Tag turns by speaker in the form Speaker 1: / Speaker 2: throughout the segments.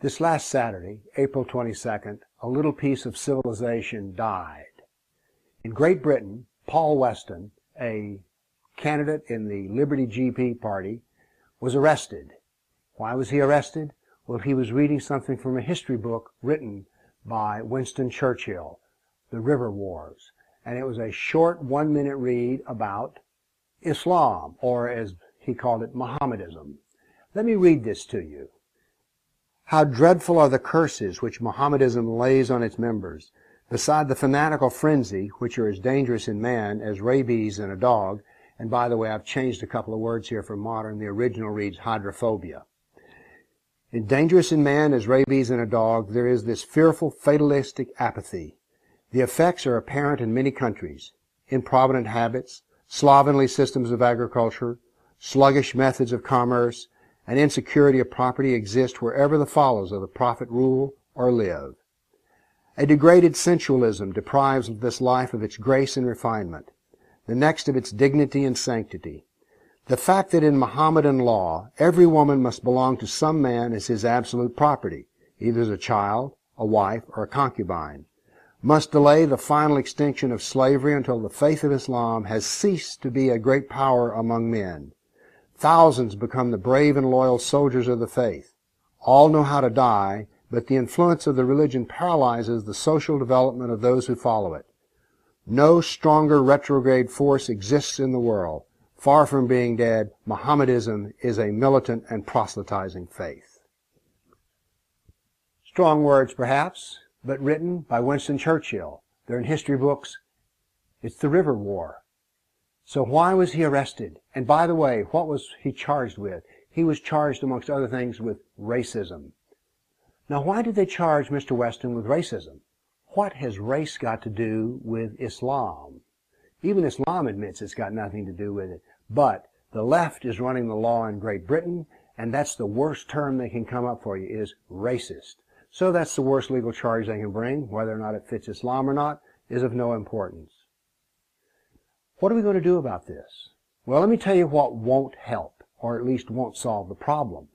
Speaker 1: This last Saturday, April 22nd, a little piece of civilization died. In Great Britain, Paul Weston, a candidate in the Liberty GB party, was arrested. Why was he arrested? Well, he was reading something from a history book written by Winston Churchill, The River Wars. And it was a short one minute read about Islam, or as he called it, Mohammedism. Let me read this to you. How dreadful are the curses which Mohammedism lays on its members, beside the fanatical frenzy, which are as dangerous in man as rabies in a dog. And by the way, I've changed a couple of words here for modern. The original reads hydrophobia. In dangerous in man as rabies in a dog, there is this fearful fatalistic apathy. The effects are apparent in many countries. Improvident habits, slovenly systems of agriculture, sluggish methods of commerce, and insecurity of property exist wherever the followers of the prophet rule or live. A degraded sensualism deprives this life of its grace and refinement, the next of its dignity and sanctity. The fact that in Mohammedan law every woman must belong to some man as his absolute property, either as a child, a wife, or a concubine, must delay the final extinction of slavery until the faith of Islam has ceased to be a great power among men. Thousands become the brave and loyal soldiers of the faith. All know how to die, but the influence of the religion paralyzes the social development of those who follow it. No stronger retrograde force exists in the world. Far from being dead, Mohammedism is a militant and proselytizing faith. Strong words, perhaps, but written by Winston Churchill. They're in history books. It's the River War. So why was he arrested? And by the way, what was he charged with? He was charged, amongst other things, with racism. Now, why did they charge Mr. Weston with racism? What has race got to do with Islam? Even Islam admits it's got nothing to do with it. But the left is running the law in Great Britain, and that's the worst term they can come up for you is racist. So that's the worst legal charge they can bring. Whether or not it fits Islam or not is of no importance. What are we going to do about this? Well, let me tell you what won't help, or at least won't solve the problem.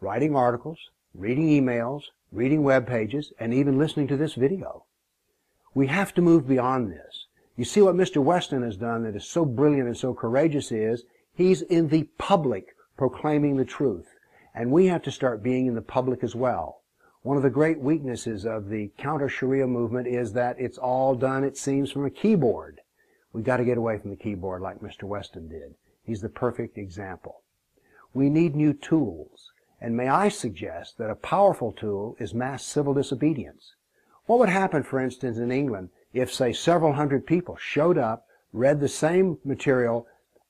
Speaker 1: Writing articles, reading emails, reading web pages, and even listening to this video. We have to move beyond this. You see what Mr. Weston has done that is so brilliant and so courageous is he's in the public proclaiming the truth. And we have to start being in the public as well. One of the great weaknesses of the counter Sharia movement is that it's all done, it seems, from a keyboard. We've got to get away from the keyboard like Mr. Weston did. He's the perfect example. We need new tools. And may I suggest that a powerful tool is mass civil disobedience. What would happen, for instance, in England if, say, several hundred people showed up, read the same material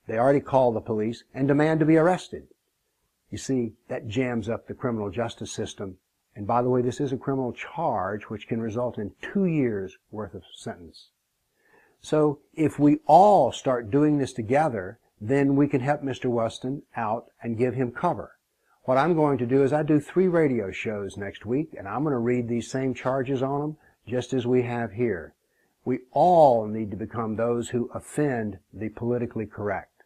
Speaker 1: they already called the police, and demand to be arrested? You see, that jams up the criminal justice system. And by the way, this is a criminal charge which can result in two years worth of sentence. So if we all start doing this together, then we can help Mr. Weston out and give him cover. What I'm going to do is I do three radio shows next week, and I'm going to read these same charges on them, just as we have here. We all need to become those who offend the politically correct.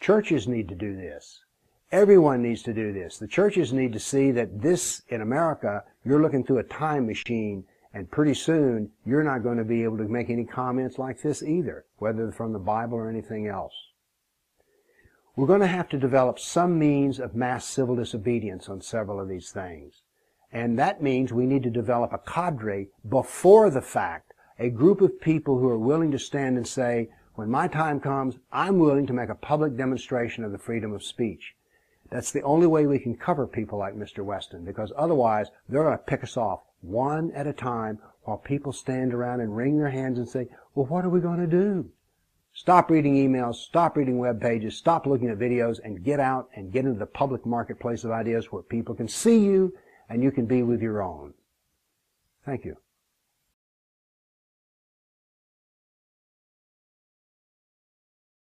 Speaker 1: Churches need to do this. Everyone needs to do this. The churches need to see that this, in America, you're looking through a time machine and pretty soon, you're not going to be able to make any comments like this either, whether from the Bible or anything else. We're going to have to develop some means of mass civil disobedience on several of these things. And that means we need to develop a cadre before the fact, a group of people who are willing to stand and say, when my time comes, I'm willing to make a public demonstration of the freedom of speech. That's the only way we can cover people like Mr. Weston, because otherwise they're going to pick us off one at a time while people stand around and wring their hands and say, well, what are we going to do? Stop reading emails, stop reading web pages, stop looking at videos, and get out and get into the public marketplace of ideas where people can see you and you can be with your own. Thank you.